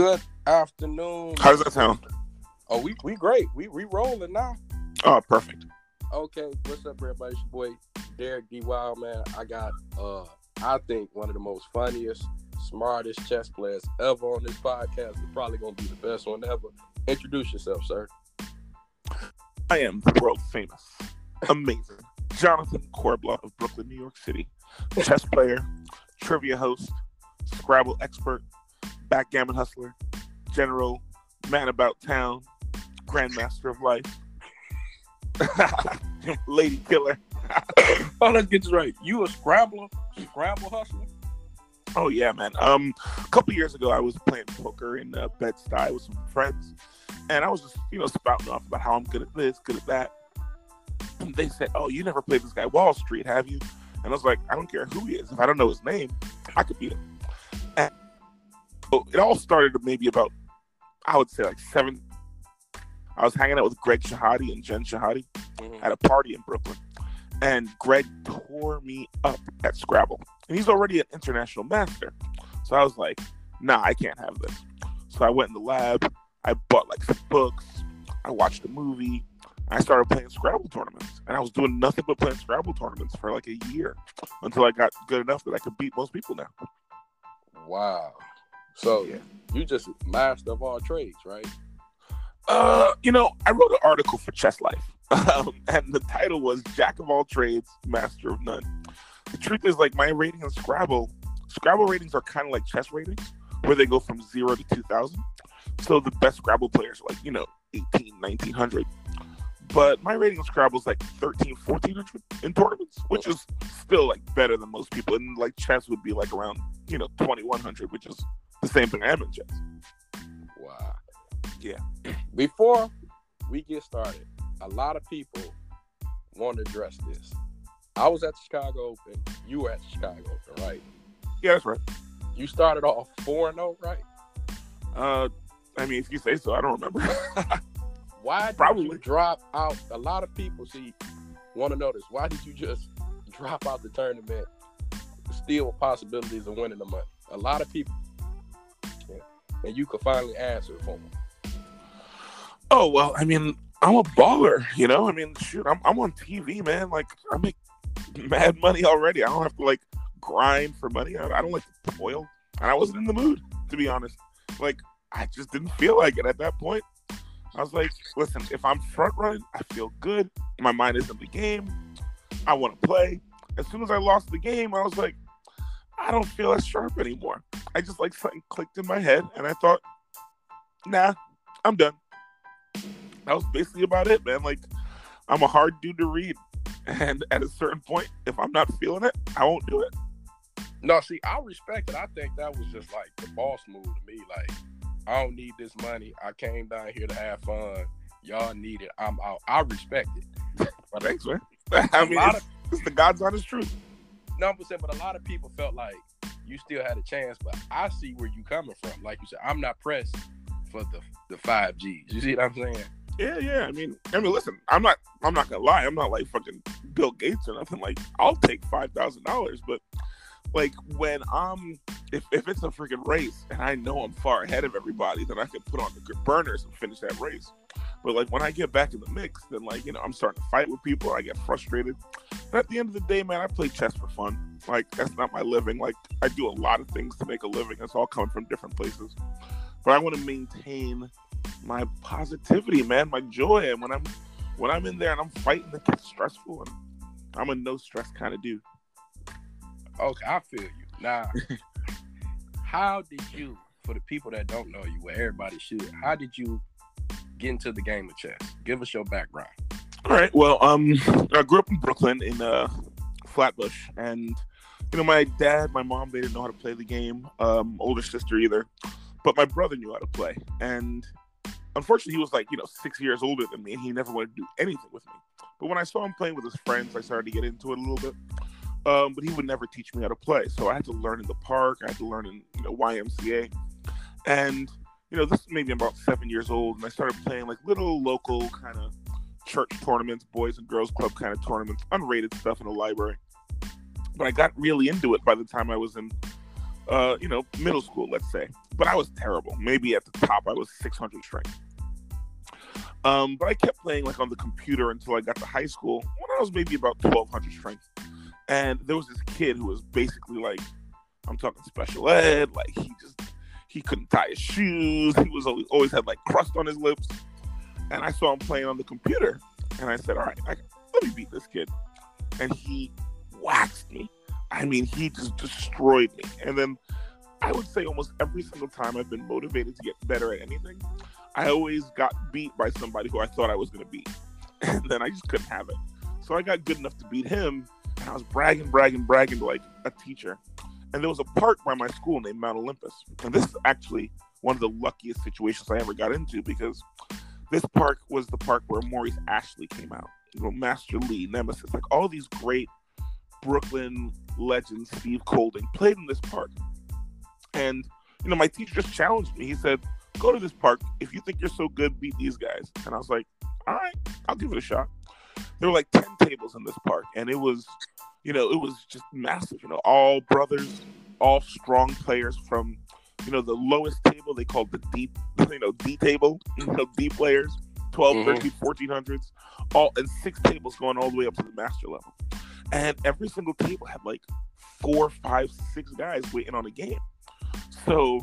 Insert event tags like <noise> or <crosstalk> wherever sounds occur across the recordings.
Good afternoon. How does that sound? Oh, we we great. We we rolling now. Oh, perfect. Okay, what's up, everybody? It's your boy Derek D. Wild, man. I got uh I think one of the most funniest, smartest chess players ever on this podcast. It's probably gonna be the best one ever. Introduce yourself, sir. I am the world famous, amazing Jonathan Corbblah of Brooklyn, New York City, chess player, <laughs> trivia host, Scrabble expert, backgammon hustler, general, man about town, grandmaster of life, <laughs> lady killer. oh, let's get this right. You a scrabbler, Scrabble hustler? Oh yeah, man. Um, a couple years ago, I was playing poker in uh, Bed Stuy with some friends, and I was just, you know, spouting off about how I'm good at this, good at that. And they said, "Oh, you never played this guy Wall Street, have you?" And I was like, "I don't care who he is. If I don't know his name, I could beat him." And so it all started maybe about, I would say, like seven. I was hanging out with Greg Shahade and Jen Shahade Mhm. at a party in Brooklyn, and Greg tore me up at Scrabble. And he's already an international master. So I was like, nah, I can't have this. So I went in the lab, I bought like some books, I watched a movie, I started playing Scrabble tournaments. And I was doing nothing but playing Scrabble tournaments for like a year until I got good enough that I could beat most people now. Wow. So Yeah. you just master of all trades, right? Uh, you know, I wrote an article for Chess Life, <laughs> um, and the title was "Jack of All Trades, Master of None." The truth is, like my rating in Scrabble, Scrabble ratings are kind of like chess ratings, where they go from zero to two thousand. So the best Scrabble players are like you know 18, 1900. But my rating in Scrabble is like 13, 1400 in tournaments, which is still like better than most people. And like chess would be like around you know 2100, which is the same thing I am in. Wow. Yeah. <clears throat> Before we get started, a lot of people want to address this. I was at the Chicago Open. You were at the Chicago Open, right? Yeah, that's right. You started off 4 0, right? Uh, I mean, if you say so, I don't remember. <laughs> <laughs> Why did Probably. you drop out? A lot of people see want to know this. Why did you just <laughs> drop out the tournament, still with possibilities of winning the money? A lot of people. And you could finally answer for them. oh well, I mean, I'm a baller, you know. I mean, shoot, I'm I'm on TV, man. Like, I make mad money already. I don't have to like grind for money. I, I don't like to toil, and I wasn't in the mood to be honest. Like, I just didn't feel like it at that point. I was like, listen, if I'm front running, I feel good. My mind is in the game. I want to play. As soon as I lost the game, I was like, I don't feel as sharp anymore. I just like something clicked in my head, and I thought, nah, I'm done. That was basically about it, man. Like, I'm a hard dude to read, and at a certain point, if I'm not feeling it, I won't do it. No, see, I respect it. I think that was just like the boss move to me. Like, I don't need this money. I came down here to have fun. Y'all need it. I'm out. I respect it. But <laughs> Thanks, man. <laughs> I mean, it's, of it's the God's honest truth. No, but but a lot of people felt like you still had a chance. But I see where you coming from. Like you said, I'm not pressed for the the five Gs. You see what I'm saying? Yeah, yeah. I mean, I mean, listen, I'm not, I'm not gonna lie. I'm not like fucking Bill Gates or nothing. Like, I'll take five thousand dollars, but like when I'm, if if it's a freaking race and I know I'm far ahead of everybody, then I can put on the burners and finish that race. But like when I get back in the mix, then like you know I'm starting to fight with people. I get frustrated. At the end of the day, man, I play chess for fun. Like that's not my living. Like I do a lot of things to make a living. It's all coming from different places. But I want to maintain my positivity, man, my joy. And when I'm when I'm in there and I'm fighting, it gets stressful. And I'm a no stress kind of dude. Okay, I feel you. Now, <laughs> how did you, for the people that don't know you, where everybody should, how did you get into the game of chess? Give us your background. All right. Well, um, I grew up in Brooklyn in uh, Flatbush, and you know, my dad, my mom, they didn't know how to play the game. Um, older sister either, but my brother knew how to play, and unfortunately, he was like you know six years older than me, and he never wanted to do anything with me. But when I saw him playing with his friends, I started to get into it a little bit. Um, but he would never teach me how to play, so I had to learn in the park. I had to learn in you know YMCA, and you know this made me about seven years old, and I started playing like little local kind of church tournaments, boys and girls club kind of tournaments, unrated stuff in the library. But I got really into it by the time I was in, uh, you know, middle school, let's say. but I was terrible. Maybe at the top I was 600 strength. Um, but I kept playing like on the computer until I got to high school when I was maybe about 1200 strength. And there was this kid who was basically like, I'm talking special ed, like he just he couldn't tie his shoes. He was always, always had like crust on his lips. And I saw him playing on the computer, and I said, "All right, I, let me beat this kid." And he waxed me. I mean, he just destroyed me. And then I would say almost every single time I've been motivated to get better at anything, I always got beat by somebody who I thought I was going to beat. <laughs> And then I just couldn't have it. So I got good enough to beat him. I was bragging, bragging, bragging to like a teacher. And there was a park by my school named Mount Olympus. And this is actually one of the luckiest situations I ever got into because this park was the park where Maurice Ashley came out. You know, Master Lee, Nemesis, like all these great Brooklyn legends, Steve Colding, played in this park. And, you know, my teacher just challenged me. He said, Go to this park. If you think you're so good, beat these guys. And I was like, All right, I'll give it a shot. There were like 10 tables in this park, and it was, you know, it was just massive. You know, all brothers, all strong players from, you know, the lowest table they called the deep, <laughs> you know, D table, <laughs> you know, D players, 12, Mhm. 13, 1400s, all, and six tables going all the way up to the master level. And every single table had like four, five, six guys waiting on a game. So,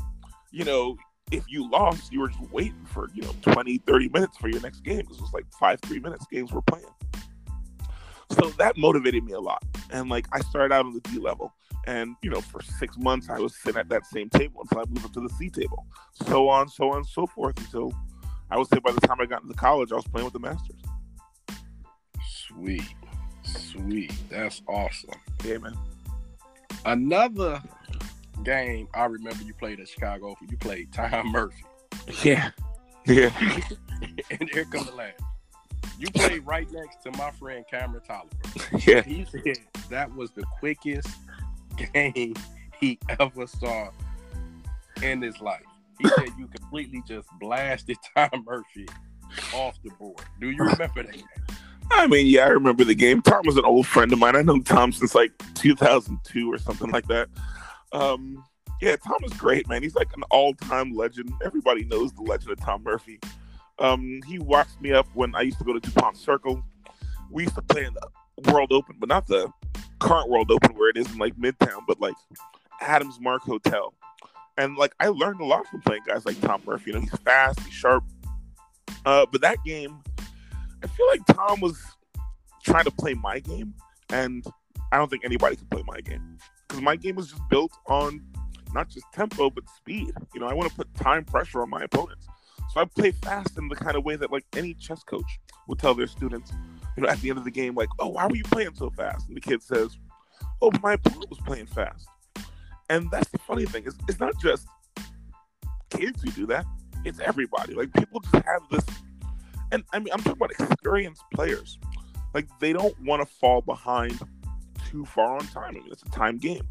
you know, if you lost, you were just waiting for, you know, 20, 30 minutes for your next game. This was like five, three minutes games were playing. So that motivated me a lot. And like I started out on the D level. And, you know, for six months I was sitting at that same table until I moved up to the C table. So on, so on, so forth until I would say by the time I got into college, I was playing with the Masters. Sweet. Sweet. That's awesome. Yeah, man. Another game I remember you played at Chicago, you played Tom <laughs> Murphy. Yeah. Yeah. <laughs> and here comes the last. You played right next to my friend Cameron Tolliver. Yeah. He said that was the quickest game he ever saw in his life. He said you completely just blasted <laughs> Tom Murphy off the board. Do you remember that? I mean, yeah, I remember the game. Tom was an old friend of mine. I know Tom since like 2002 or something like that. Um, yeah, Tom is great, man. He's like an all-time legend. Everybody knows the legend of Tom Murphy. Um, he watched me up when I used to go to DuPont Circle. We used to play in the World Open, but not the current World Open where it is in like Midtown, but like Adams Mark Hotel. And like I learned a lot from playing guys like Tom Murphy. You know, he's fast, he's sharp. Uh, but that game, I feel like Tom was trying to play my game, and I don't think anybody could play my game because my game was just built on not just tempo but speed. You know, I want to put time pressure on my opponents, so I play fast in the kind of way that like any chess coach would tell their students. You know, at the end of the game, like, "Oh, why were you playing so fast?" And the kid says, "Oh, my opponent was playing fast." And that's the funny thing is, it's not just kids who do that; it's everybody. Like people just have this and I mean, I'm talking about experienced players. Like they don't want to fall behind too far on time. I mean, it's a time game.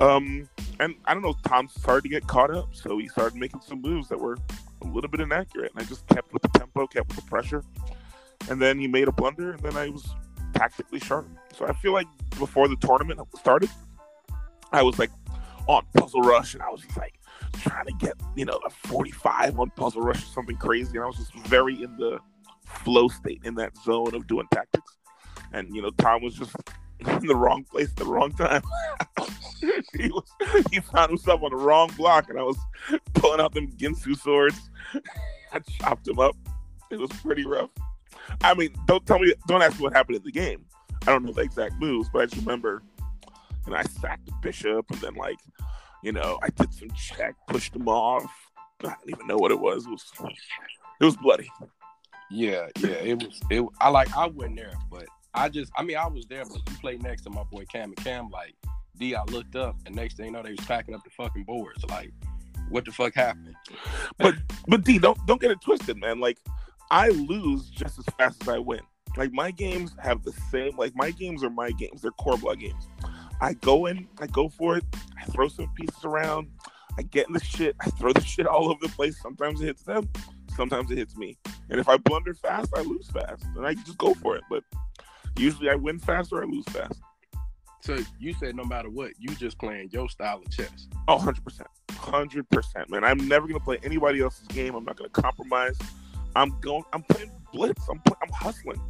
Um, and I don't know. Tom started to get caught up, so he started making some moves that were a little bit inaccurate. And I just kept with the tempo, kept with the pressure, and then he made a blunder, and then I was tactically sharp. So I feel like before the tournament started, I was like on Puzzle Rush, and I was just like trying to get you know a 45 on Puzzle Rush or something crazy, and I was just very in the flow state in that zone of doing tactics. And you know, Tom was just <laughs> in the wrong place at the wrong time. <laughs> he was he found himself on the wrong block, and I was pulling out them Ginsu swords. I chopped him up. It was pretty rough. I mean, don't tell me, don't ask me what happened in the game. I don't know the exact moves, but I just remember, and I sacked the bishop, and then like, you know, I did some check, pushed him off. I don't even know what it was. It was, it was bloody. Yeah, yeah. It was. It. I like. I wasn't there, but I just. I mean, I was there, but you played next to my boy Cam and Cam. Like, D. I looked up, and next thing you know, they was packing up the fucking boards. Like, what the fuck happened? But but D, don't don't get it twisted, man. Like I lose just as fast as I win. Like my games have the same. Like my games are my games. They're core blood games. I go in, I go for it. I throw some pieces around. I get in the shit. I throw the <laughs> shit all over the place. Sometimes it hits them. Sometimes it hits me. And if I blunder fast, I lose fast. And I just go for it. But usually I win fast or I lose fast. So you said no matter what, you just playing your style of chess. Oh, 100%. hundred percent, man. I'm never gonna play anybody else's game. I'm not gonna compromise. I'm going. I'm playing blitz. I'm I'm hustling.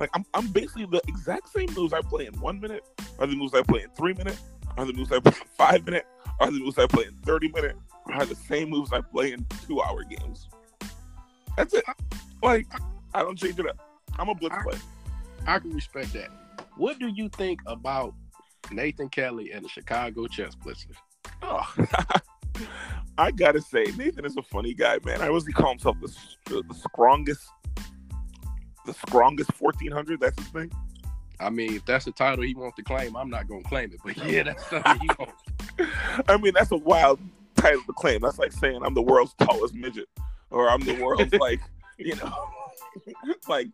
Like I'm I'm basically the exact same moves I play in one minute are the moves I play in three minutes, are the moves I play in five minutes, are the moves I play in thirty minutes, are the same moves I play in two hour games. That's it. Like I don't change it up. I'm a blitz player. I can respect that. What do you think about Nathan Kelly and the Chicago Chess Blitzers? Oh, <laughs> I gotta say, Nathan is a funny guy, man. I always call himself the, the, the strongest, the strongest 1400. That's his thing. I mean, if that's the title he wants to claim, I'm not gonna claim it. But yeah, that's something he <laughs> wants. I mean, that's a wild title to claim. That's like saying I'm the world's tallest midget, or I'm the world's <laughs> like, you know, <laughs> like,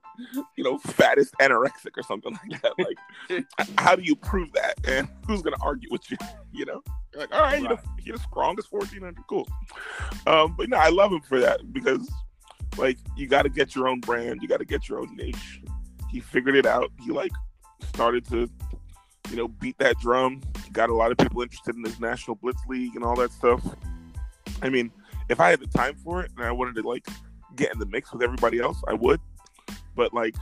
you know, fattest anorexic or something like that. Like, <laughs> how do you prove that? And who's gonna argue with you? <laughs> You know, you're like, all right, right. The, you're the strongest 1400. Cool. Um, but no, I love him for that because, like, you got to get your own brand. You got to get your own niche. He figured it out. He like started to, you know, beat that drum. Got a lot of people interested in this National Blitz League and all that stuff. I mean, if I had the time for it and I wanted to like get in the mix with everybody else, I would. But like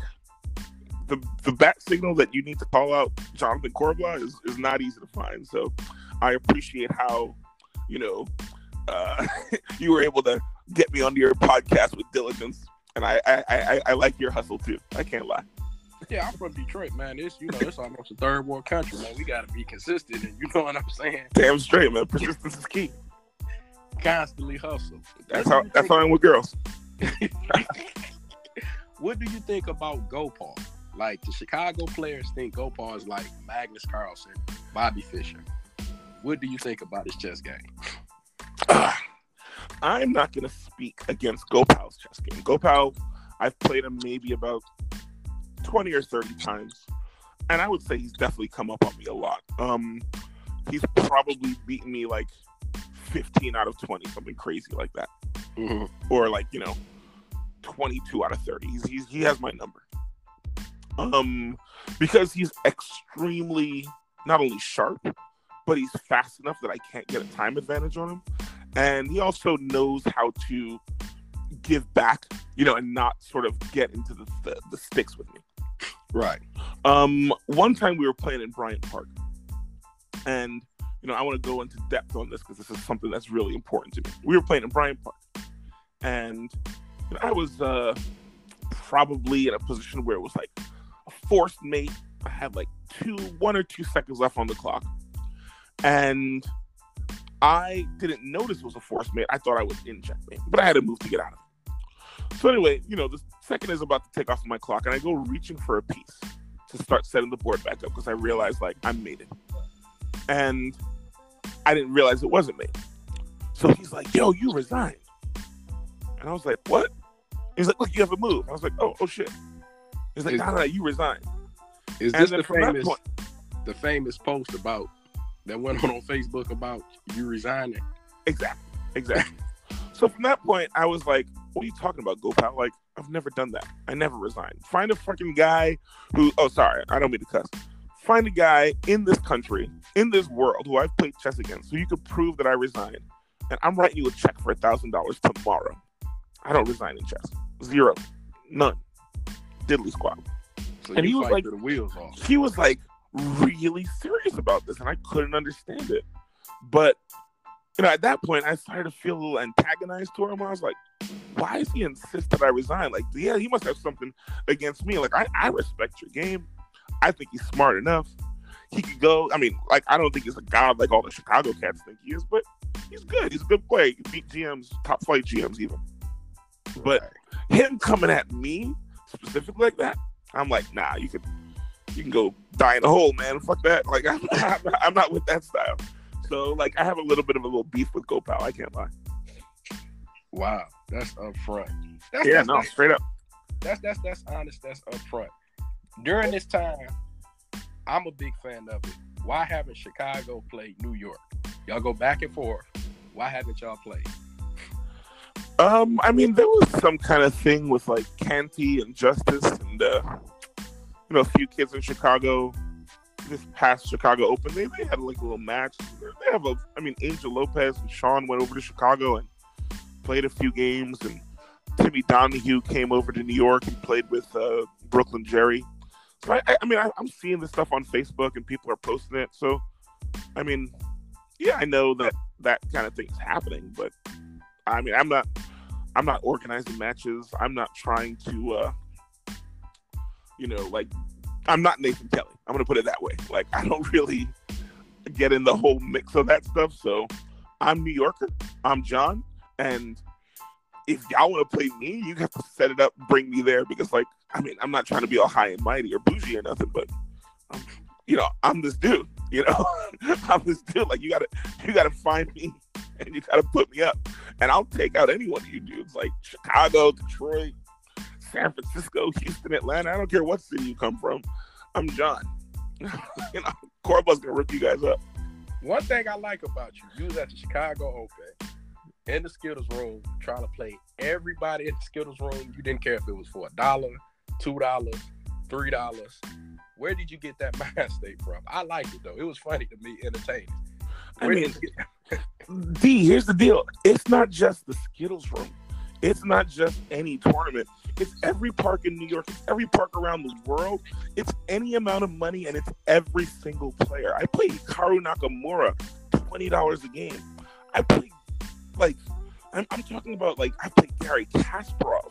the the bat signal that you need to call out Jonathan Corbblah is, is not easy to find. So I appreciate how, you know, uh, <laughs> you were able to get me onto your podcast with diligence. And I, I, I, I like your hustle too. I can't lie. Yeah, I'm from Detroit, man. It's you know, it's almost a third world country, man. We gotta be consistent and you know what I'm saying? Damn straight, man. Persistence is key. Constantly hustle. That's how that's how I'm with girls. <laughs> what do you think about Gopal? Like the Chicago players think Gopal is like Magnus Carlsen, Bobby Fischer. What do you think about his chess game? Uh, <sighs> I'm not gonna speak against Gopal's chess game. Gopal, I've played him maybe about 20 or 30 times. And I would say he's definitely come up on me a lot. Um, he's probably beaten me like 15 out of 20, something crazy like that. Mm-hmm. Or like, you know, 22 out of 30. He's, he's, he has my number. Um, because he's extremely not only sharp, but he's fast enough that I can't get a time advantage on him. And he also knows how to give back, you know, and not sort of get into the, the, the sticks with me. Right. Um, one time we were playing in Bryant Park, and you know I want to go into depth on this because this is something that's really important to me. We were playing in Bryant Park, and you know, I was uh, probably in a position where it was like a forced mate. I had like two, one or two seconds left on the clock, and I didn't notice it was a forced mate. I thought I was in checkmate, but I had to move to get out of it. So anyway, you know, the second is about to take off my clock, and I go reaching for a piece to start setting the board back up because I realized like I made it, and I didn't realize it wasn't me. So he's like, "Yo, you resigned," and I was like, "What?" He's like, "Look, you have a move." I was like, "Oh, oh shit." He's like, "No, no, no, you resigned." Is this the famous, point, the famous post about that went on <laughs> on Facebook about you resigning? Exactly, exactly. <laughs> so from that point, I was like, "What are you talking about, Gopal? Like, I've never done that. I never resigned. Find a fucking guy who. Oh, sorry, I don't mean to cuss. Find a guy in this country, in this world, who I've played chess against, so you could prove that I resigned, and I'm writing you a check for a thousand dollars tomorrow. I don't resign in chess. Zero, none, diddly squat. So and he was like, the wheels off. He was like really serious about this, and I couldn't understand it. But you know, at that point, I started to feel a little antagonized to him. I was like, why does he insist that I resign? Like, yeah, he must have something against me. Like, I, I respect your game. I think he's smart enough. He could go. I mean, like, I don't think he's a god like all the Chicago cats think he is, but he's good. He's a good player. He beat GMs, top flight GMs, even. But him coming at me specifically like that, I'm like, nah, you could, you can go die in a hole, man. Fuck that. Like, I'm, <laughs> I'm, not, I'm not with that style. So, like, I have a little bit of a little beef with Gopal. I can't lie. Wow, that's upfront. That's, yeah, that's, no, that's, straight up. That's that's that's honest. That's upfront. During this time, I'm a big fan of it. Why haven't Chicago played New York? Y'all go back and forth. Why haven't y'all played? Um, I mean, there was some kind of thing with like Canty and Justice and uh, you know a few kids in Chicago this past Chicago Open, they, they had like a little match. They have a, I mean, Angel Lopez and Sean went over to Chicago and played a few games, and Timmy Donahue came over to New York and played with uh, Brooklyn Jerry. I, I mean, I, I'm seeing this stuff on Facebook and people are posting it. So, I mean, yeah, I know that that kind of thing is happening, but I mean, I'm not, I'm not organizing matches. I'm not trying to, uh, you know, like, I'm not Nathan Kelly. I'm gonna put it that way. Like, I don't <laughs> really get in the whole mix of that stuff. So, I'm New Yorker. I'm John, and if y'all want to play me, you have to set it up, bring me there because, like, I mean, I'm not trying to be all high and mighty or bougie or nothing, but, um, you know, I'm this dude. You know, <laughs> I'm this dude. Like, you gotta, you gotta find me <laughs> and you gotta put me up, and I'll take out any one of you dudes, like Chicago, Detroit, San Francisco, Houston, Atlanta. I don't care what city you come from. I'm John. <laughs> you know, Corbblah's gonna rip you guys up. One thing I like about you, you was at the Chicago Open in the Skittles room trying to play everybody in the Skittles room. You didn't care if it was for a dollar, two dollars, three dollars. Where did you get that <laughs> mind state from? I like it though. It was funny to me, entertaining. I mean, <laughs> <laughs> D, here's the deal. It's not just the Skittles room. It's not just any tournament. It's every park in New York. It's every park around the world. It's any amount of money, and it's every single player. I played Hikaru Nakamura, twenty dollars a game. I played like I'm, I'm talking about like I played Garry Kasparov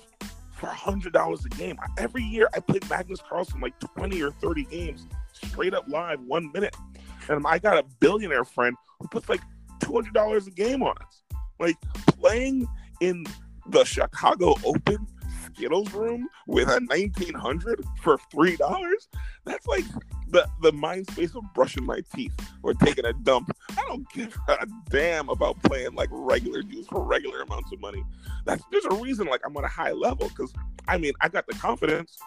for hundred dollars a game. Every year I played Magnus Carlsen like twenty or thirty games straight up live, one minute. And I got a billionaire friend who puts like two hundred dollars a game on us. Like playing in the Chicago Open Skittles room with a nineteen hundred for three dollars. That's like the the mind space of brushing my teeth or taking a dump. I don't give a damn about playing like regular dudes for regular amounts of money. That's there's a reason like I'm on a high level because I mean I got the confidence.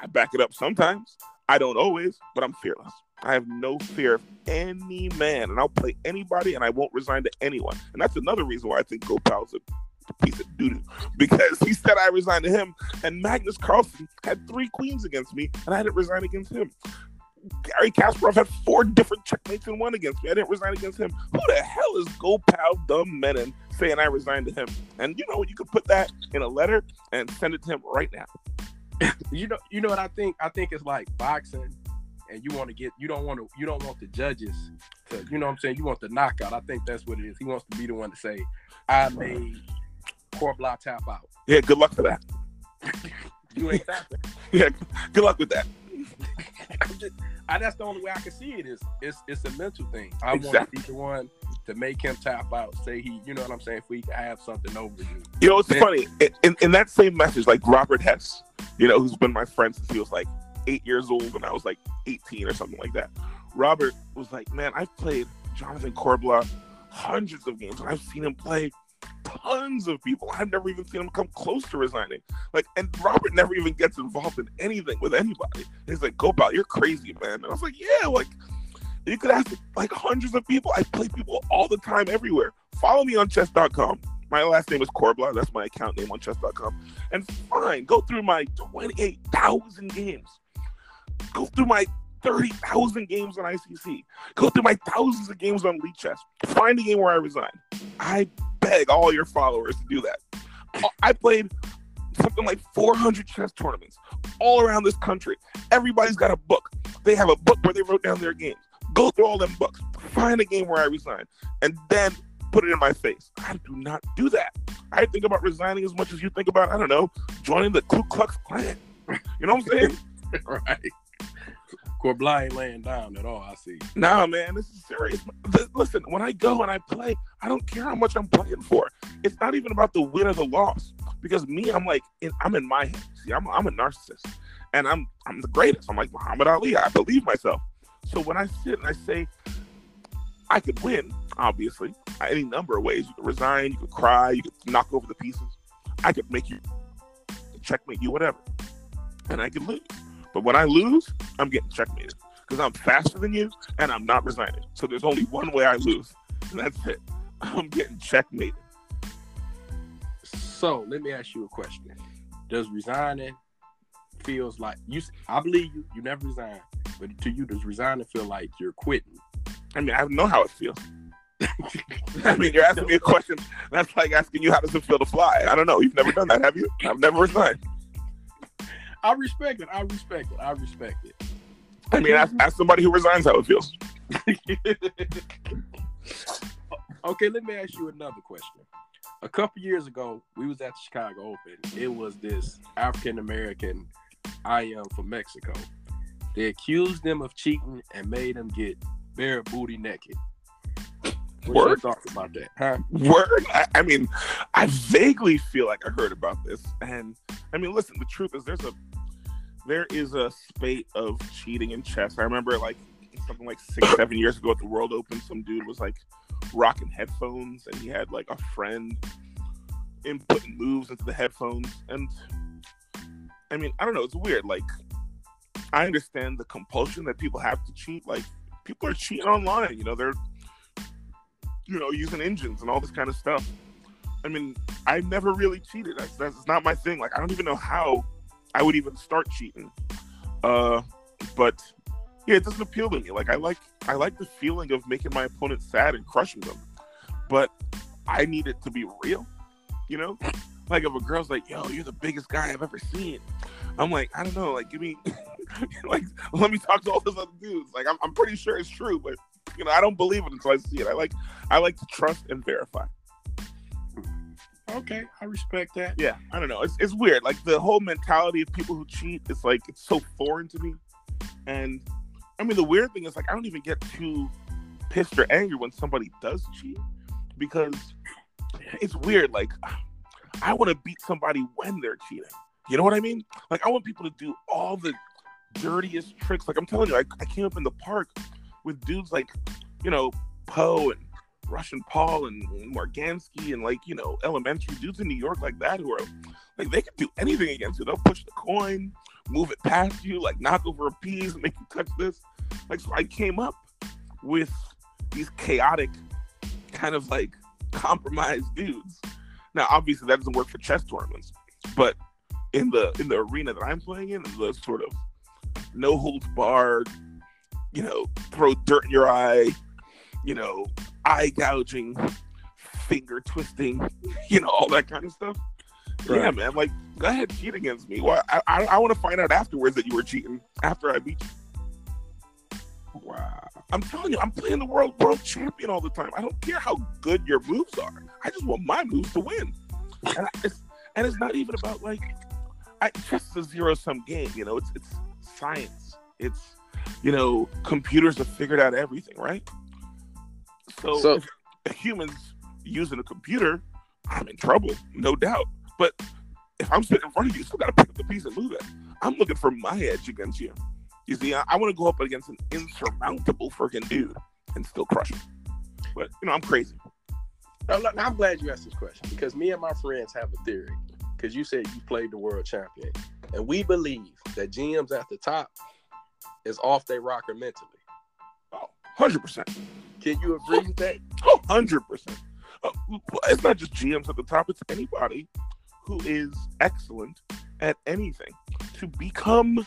I back it up sometimes. I don't always, but I'm fearless. I have no fear of any man, and I'll play anybody, and I won't resign to anyone. And that's another reason why I think Gopal's a piece of doo because he said I resigned to him, and Magnus Carlsen had three queens against me, and I didn't resign against him. Garry Kasparov had four different checkmates in one against me. I didn't resign against him. Who the hell is Gopal Dumb Menon saying I resigned to him? And you know? You could put that in a letter and send it to him right now. <laughs> you know, you know what I think? I think it's like boxing, and you want to get, you don't want to, you don't want the judges to, you know what I'm saying? You want the knockout. I think that's what it is. He wants to be the one to say, I made Corbblah tap out. Yeah, good luck for that. <laughs> you ain't tapping. <laughs> Yeah, good luck with that. <laughs> just, I, that's the only way I can see it is it's it's a mental thing. I Exactly. want the one to make him tap out. Say he, you know what I'm saying? If we have something over you. You know, it's Yeah. funny. In, in, in that same message, like Robert Hess, you know, who's been my friend since he was like eight years old and I was like 18 or something like that. Robert was like, man, I've played Jonathan Corbblah hundreds of games and I've seen him play tons of people. I've never even seen him come close to resigning. Like, and Robert never even gets involved in anything with anybody. He's like, Gopal, you're crazy, man. And I was like, yeah, like, you could ask like hundreds of people. I play people all the time, everywhere. Follow me on chess.com. My last name is Corbblah. That's my account name on chess.com. And fine, go through my 28,000 games. Go through my 30,000 games on ICC. Go through my thousands of games on Lichess. Find a game where I resign. I beg all your followers to do that. Uh, I played something like 400 chess tournaments all around this country. Everybody's got a book. They have a book where they wrote down their games. Go through all them books. Find a game where I resign. And then put it in my face. I do not do that. I think about resigning as much as you think about, I don't know, joining the Ku Klux Klan. You know what I'm saying? <laughs> right. Corbblah ain't laying down at all. I see. Nah, man, this is serious. Listen, when I go and I play, I don't care how much I'm playing for. It's not even about the win or the loss. Because me, I'm like, I'm in my head. See, I'm, I'm a narcissist, and I'm I'm the greatest. I'm like Muhammad Ali. I believe myself. So when I sit and I say, I could win, obviously, any number of ways. You could resign, you could cry, you could knock over the pieces. I could make you checkmate you, whatever, and I could lose. But when I lose, I'm getting checkmated because I'm faster than you and I'm not resigning. So there's only one way I lose, and that's it. <laughs> I'm getting checkmated. So let me ask you a question. Does resigning feels like you? I believe you. You never resign. but to you, does resigning feel like you're quitting? I mean, I know how it feels. <laughs> I mean, you're asking me a question. That's like asking you how does it feel to fly. I don't know. You've never done that, have you? I've never resigned. I respect it. I respect it. I respect it. I mean, ask, ask somebody who resigns how it feels. <laughs> okay, let me ask you another question. A couple years ago, we was at the Chicago Open. It was this African American I am from Mexico. They accused them of cheating and made them get bare booty naked. What's your Word. thoughts about that? Huh? Word. I, I mean, I vaguely feel like I heard about this, and I mean, listen. The truth is, there's a there is a spate of cheating in chess. I remember like something like six, seven years ago at the World Open, some dude was like rocking headphones, and he had like a friend inputting moves into the headphones, and I mean, I don't know. It's weird. Like, I understand the compulsion that people have to cheat. Like, people are cheating online. You know, they're you know, using engines and all this kind of stuff. I mean, I never really cheated. That's that's not my thing. Like, I don't even know how I would even start cheating. Uh, but yeah, it doesn't appeal to me. Like, I like I like the feeling of making my opponent sad and crushing them, but I need it to be real. You know, like if a girl's like, "Yo, you're the biggest guy I've ever seen," I'm like, I don't know. Like, give me, <laughs> like, let me talk to all those other dudes. Like, I'm I'm pretty sure it's true, but you know, I don't believe it until I see it. I like I like to trust and verify. Okay, I respect that. Yeah, I don't know. It's it's weird. Like the whole mentality of people who cheat is like it's so foreign to me. And I mean, the weird thing is like I don't even get too pissed or angry when somebody does cheat because it's weird. Like I want to beat somebody when they're cheating. You know what I mean? Like I want people to do all the dirtiest tricks. Like I'm telling you, I, I came up in the park with dudes like, you know, Poe and Russian Paul and Morgansky and like, you know, elementary dudes in New York like that who are like they can do anything against you. They'll push the coin, move it past you, like knock over a piece, make you touch this. Like so I came up with these chaotic kind of like compromised dudes. Now obviously that doesn't work for chess tournaments, but in the in the arena that I'm playing in, the sort of no holds barred, you know, throw dirt in your eye, you know, eye gouging, finger twisting, <laughs> you know, all that kind of stuff. Yeah, man. Like, go ahead, cheat against me. Well, I I, I want to find out afterwards that you were cheating after I beat you. Wow. I'm telling you, I'm playing the world world champion all the time. I don't care how good your moves are. I just want my moves to win. And I- it's and it's not even about like I chess is a zero sum game. You know, it's it's science. It's you know, computers have figured out everything, right? So, So- if, if humans using a computer, I'm in trouble, no doubt. But if I'm sitting in front of you, you still got to pick up the piece and move it. I'm looking for my edge against you. You see, I, I want to go up against an insurmountable freaking dude and still crush him. But you know, I'm crazy. Now, look, I'm glad you asked this question because me and my friends have a theory. Because you said you played the world champion, and we believe that GMs at the top is off their rocker mentally. Oh, 100%. Can you agree with that? Oh, 100%. Uh, it's not just GMs at the top, it's anybody who is excellent at anything. To become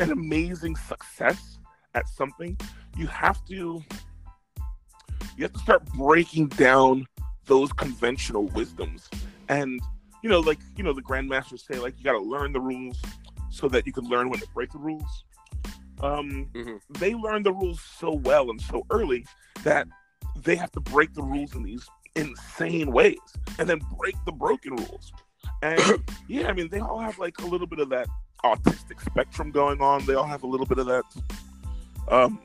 an amazing success at something, you have to you have to start breaking down those conventional wisdoms. And you know, like you know, the grandmasters say, like you got to learn the rules so that you can learn when to break the rules. Um, Mhm. they learn the rules so well and so early that they have to break the rules in these insane ways and then break the broken rules. And <coughs> yeah, I mean, they all have like a little bit of that autistic spectrum going on. They all have a little bit of that um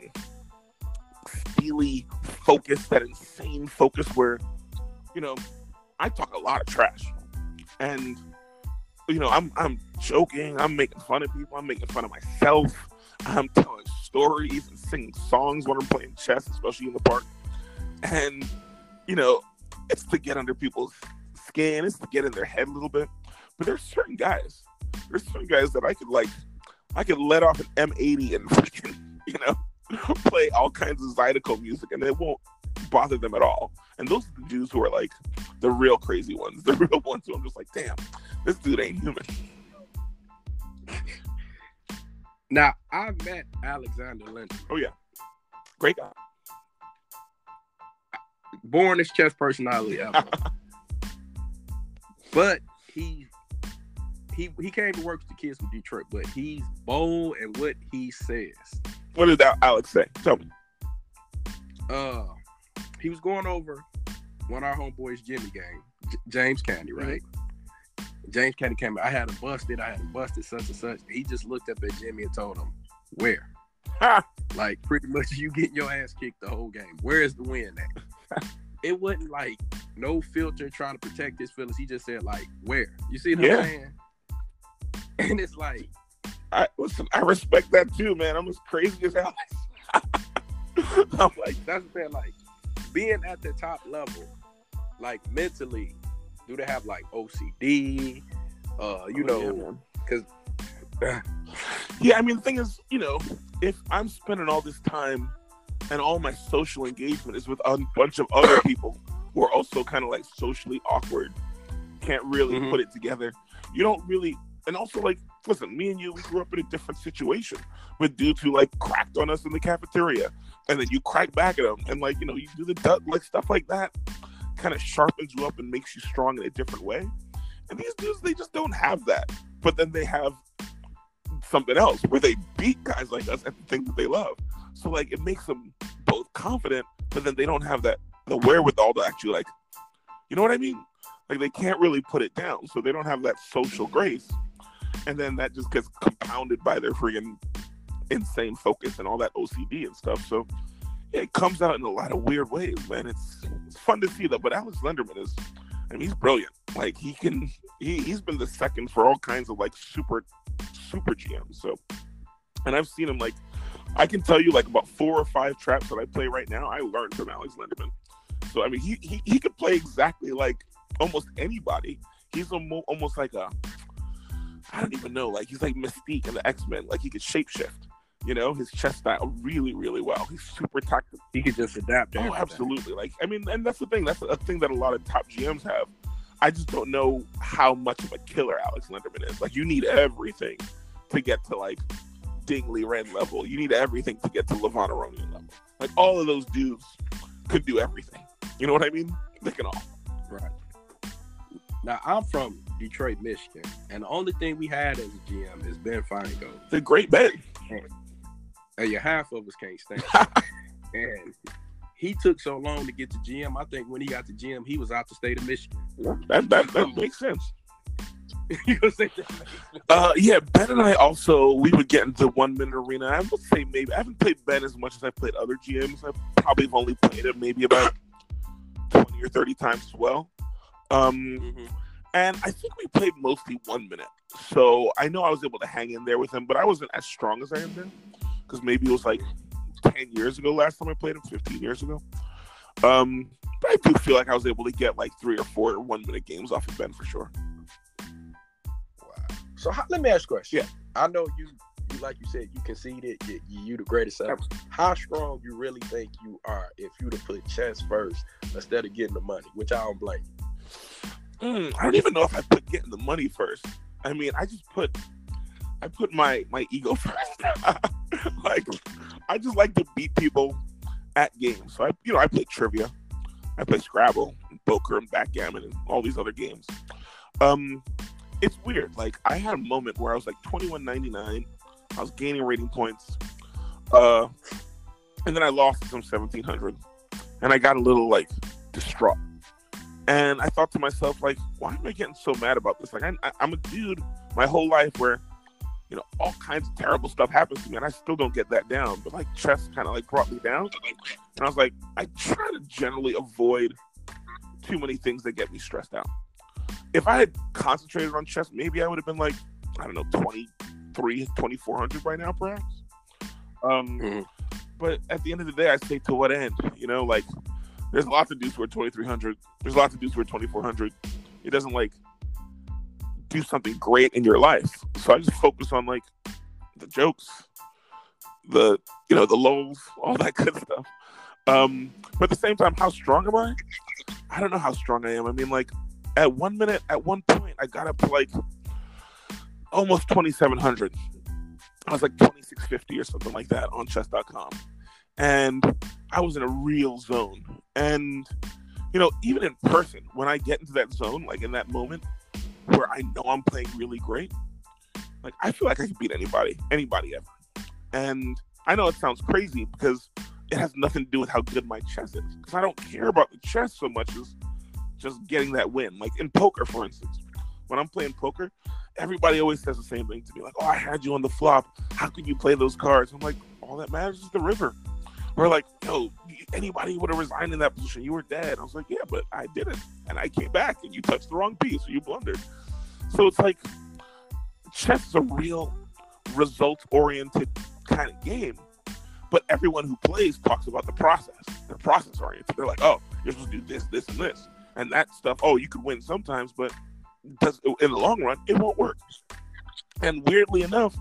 steely focus, that insane focus where, you know, I talk a lot of trash. And you know, I'm I'm joking, I'm making fun of people, I'm making fun of myself, I'm telling stories and singing songs when I'm playing chess, especially in the park. And, you know, it's to get under people's skin, it's to get in their head a little bit. But there's certain guys, there's certain guys that I could like, I could let off an M80 and freaking, <laughs> you know, play all kinds of Zydeco music and it won't bother them at all. And those are the dudes who are like the real crazy ones, the <laughs> real ones who I'm just like, damn, this dude ain't human. Now I met Alexander Lenderman. Oh yeah, great guy. Bornest chess personality ever. <laughs> but he he he came to work with the kids from Detroit, but he's bold in what he says. What did that Alex say? Tell me. Uh, he was going over one of our homeboys Jimmy game, J- James Canty, right? James Canty came. I had him busted. I had him busted. Such and such. He just looked up at Jimmy and told him, "Where?" Like pretty much you getting your ass kicked the whole game. Where is the win at? <laughs> it wasn't like no filter trying to protect his feelings. He just said like, "Where?" You see what Yeah. I'm saying? <laughs> And it's like, I listen. I respect that too, man. I'm as crazy as hell. <laughs> I'm like, that's the thing. Like being at the top level, like mentally, do they have like OCD? Uh, you oh, know, because <sighs> Yeah, I mean, the thing is, you know, if I'm spending all this time and all my social engagement is with a bunch of other <coughs> people who are also kind of like socially awkward, can't really Mhm. put it together, you don't really. And also, like, listen, me and you, we grew up in a different situation with dudes who like cracked on us in the cafeteria, and then you crack back at them, and like, you know, you do the duck, like stuff like that, kind of sharpens you up and makes you strong in a different way. And these dudes, they just don't have that. But then they have something else where they beat guys like us at the thing that they love. So like it makes them both confident, but then they don't have that the wherewithal to actually like, you know what I mean? Like they can't really put it down, so they don't have that social grace, and then that just gets compounded by their freaking insane focus and all that OCD and stuff. So it comes out in a lot of weird ways, man. It's it's fun to see though. But Alex Lenderman is, I mean, he's brilliant. Like he can, he he's been the second for all kinds of like super super GMs. So, and I've seen him like, I can tell you like about four or five traps that I play right now. I learned from Alex Lenderman. So I mean, he he, he could play exactly like almost anybody. He's almost like a, I don't even know, like he's like Mystique in the X Men. Like he could shapeshift. You know, his chess style really, really well. He's super tactical. he could just adapt. Oh, absolutely. Like, I mean, and that's the thing. That's a thing that a lot of top GMs have. I just don't know how much of a killer Alex Lenderman is. Like, you need everything to get to like Ding Liren level. You need everything to get to Levon Aronian level. Like, all of those dudes could do everything. You know what I mean? They can all. Right. Now I'm from Detroit, Michigan, and the only thing we had as a GM is Ben Finegold. They're great men. And yeah, half of us can't stand. <laughs> and he took so long to get to GM. I think when he got to GM, he was out the state of Michigan. that, that that <laughs> makes sense. you gonna that? Uh, yeah, Ben and I also we would get into one minute arena. I would say maybe I haven't played Ben as much as I've played other GMs. I probably have only played him maybe about twenty or thirty times as well. Um, Mhm. and I think we played mostly one minute, so I know I was able to hang in there with him, but I wasn't as strong as I am now because maybe it was like ten years ago last time I played him, fifteen years ago. Um, but I do feel like I was able to get like three or four one minute games off of Ben for sure. Wow. So how, let me ask you a question. Yeah. I know you, you like you said, you conceded. You, you the greatest ever. How strong you really think you are if you'd have put chess first instead of getting the money, which I don't blame. you. Mm, I don't even know if I put getting the money first. I mean, I just put I put my my ego <laughs> first. like I just like to beat people at games. So I you know, I play trivia. I play Scrabble, poker and backgammon and all these other games. Um it's weird. Like I had a moment where I was like 21.99. I was gaining rating points. Uh and then I lost some 1700 and I got a little like distraught. And I thought to myself, like, why am I getting so mad about this? Like, I, I, I'm a dude my whole life where, you know, all kinds of terrible stuff happens to me, and I still don't get that down. But like, chess kind of like brought me down, and I was like, I try to generally avoid too many things that get me stressed out. If I had concentrated on chess, maybe I would have been like, I don't know, 23, 2400 by now, perhaps. Um, Mhm. but at the end of the day, I say to what end? You know, like there's lots of dudes who are 2300. There's lots of dudes who are 2400. It doesn't like do something great in your life. So I just focus on like the jokes, the you know the lows, all that good stuff. Um, but at the same time, how strong am I? I don't know how strong I am. I mean, like at one minute, at one point, I got up to like almost 2700, I was like 2650 or something like that on chess.com. And I was in a real zone. And, you know, even in person, when I get into that zone, like in that moment where I know I'm playing really great, like I feel like I can beat anybody, anybody ever. And I know it sounds crazy because it has nothing to do with how good my chess is. Because I don't care about the chess so much as just getting that win. Like in poker, for instance, when I'm playing poker, everybody always says the same thing to me, like, "Oh, I had you on the flop. How could you play those cards?" I'm like, all that matters is the river. Or like, yo, anybody would have resigned in that position. You were dead. I was like, yeah, but I didn't, and I came back, and you touched the wrong piece, you blundered. So it's like, chess is a real results oriented kind of game. But everyone who plays talks about the process. They're process oriented. They're like, oh, you're supposed to do this, this, and this, and that stuff. Oh, you could win sometimes, but does in the long run it won't work. And weirdly enough,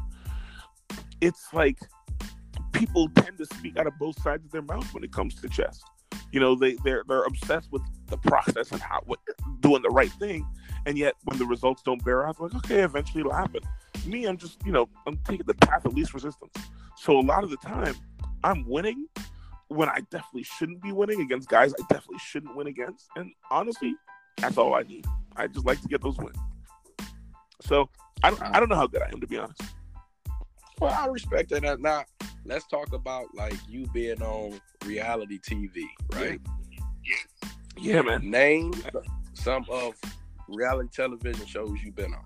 it's like people tend to speak out of both sides of their mouth when it comes to chess. You know, they they're they're obsessed with the process and how what, doing the right thing, and yet when the results don't bear out, like okay, eventually it'll happen. Me, I'm just you know I'm taking the path of least resistance. So a lot of the time, I'm winning when I definitely shouldn't be winning against guys I definitely shouldn't win against. And honestly, that's all I need. I just like to get those wins. So I don't, I don't know how good I am to be honest. Well, I respect that. Now, let's talk about like you being on reality TV, right? Yeah, yeah man. Name some of reality television shows you've been on.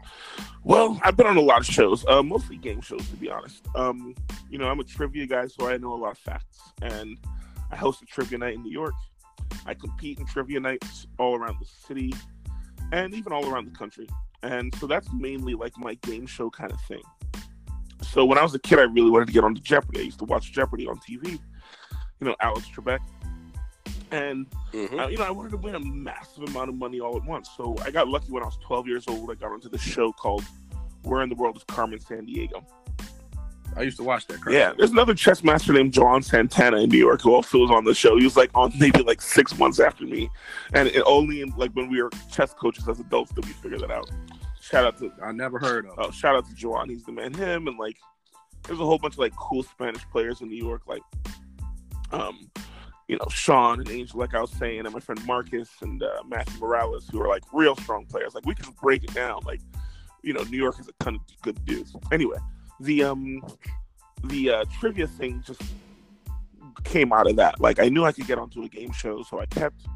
Well, I've been on a lot of shows, uh, mostly game shows, to be honest. Um, you know, I'm a trivia guy, so I know a lot of facts, and I host a trivia night in New York. I compete in trivia nights all around the city and even all around the country. And so that's mainly like my game show kind of thing. So when I was a kid, I really wanted to get onto Jeopardy. I used to watch Jeopardy on TV. You know, Alex Trebek. And mm-hmm. uh, you know, I wanted to win a massive amount of money all at once. So I got lucky when I was 12 years old. I got onto the show called "Where in the World is Carmen Sandiego." I used to watch that. Yeah, there's another chess master named John Santana in New York who also was on the show. He was like on maybe like six months after me, and it only in, like when we were chess coaches as adults did we figure that out. Shout out to I never heard of. Oh, shout out to Joan. He's the man. Him and like there's a whole bunch of like cool Spanish players in New York, like um, you know, Sean and Angel, like I was saying, and my friend Marcus and uh, Matthew Morales, who are like real strong players. Like we can break it down. Like, you know, New York has a ton of good dudes. Anyway, the um the uh, trivia thing just came out of that. Like I knew I could get onto a game show, so I kept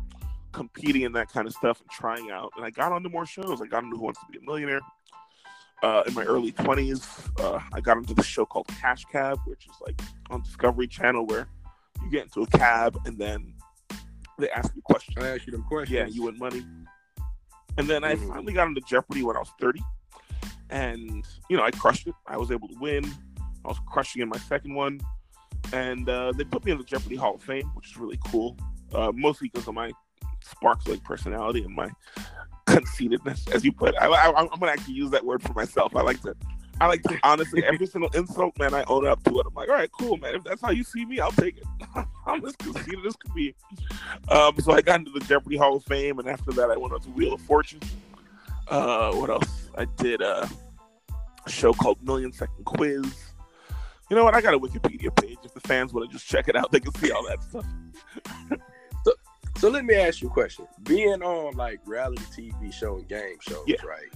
competing in that kind of stuff and trying out. And I got onto more shows. I got into Who Wants to Be a Millionaire. Uh, in my early 20s, uh, I got into the show called Cash Cab, which is like on Discovery Channel where you get into a cab and then they ask you questions. I ask you them questions. Yeah, you win money. And then mm-hmm. I finally got into Jeopardy when I was 30. And, you know, I crushed it. I was able to win. I was crushing in my second one. And uh, they put me in the Jeopardy Hall of Fame, which is really cool. Uh, mostly because of my sparks like personality and my conceitedness, as you put. I, I, I'm gonna actually use that word for myself. I like to, I like to honestly every single insult, man. I own up to it. I'm like, all right, cool, man. If that's how you see me, I'll take it. <laughs> I'm as conceited as could be. Um, so I got into the Jeopardy Hall of Fame, and after that, I went on to Wheel of Fortune. Uh, what else? I did uh, a show called Million Second Quiz. You know what? I got a Wikipedia page. If the fans want to just check it out, they can see all that stuff. <laughs> So let me ask you a question. Being on like reality TV show and game shows, yeah. right?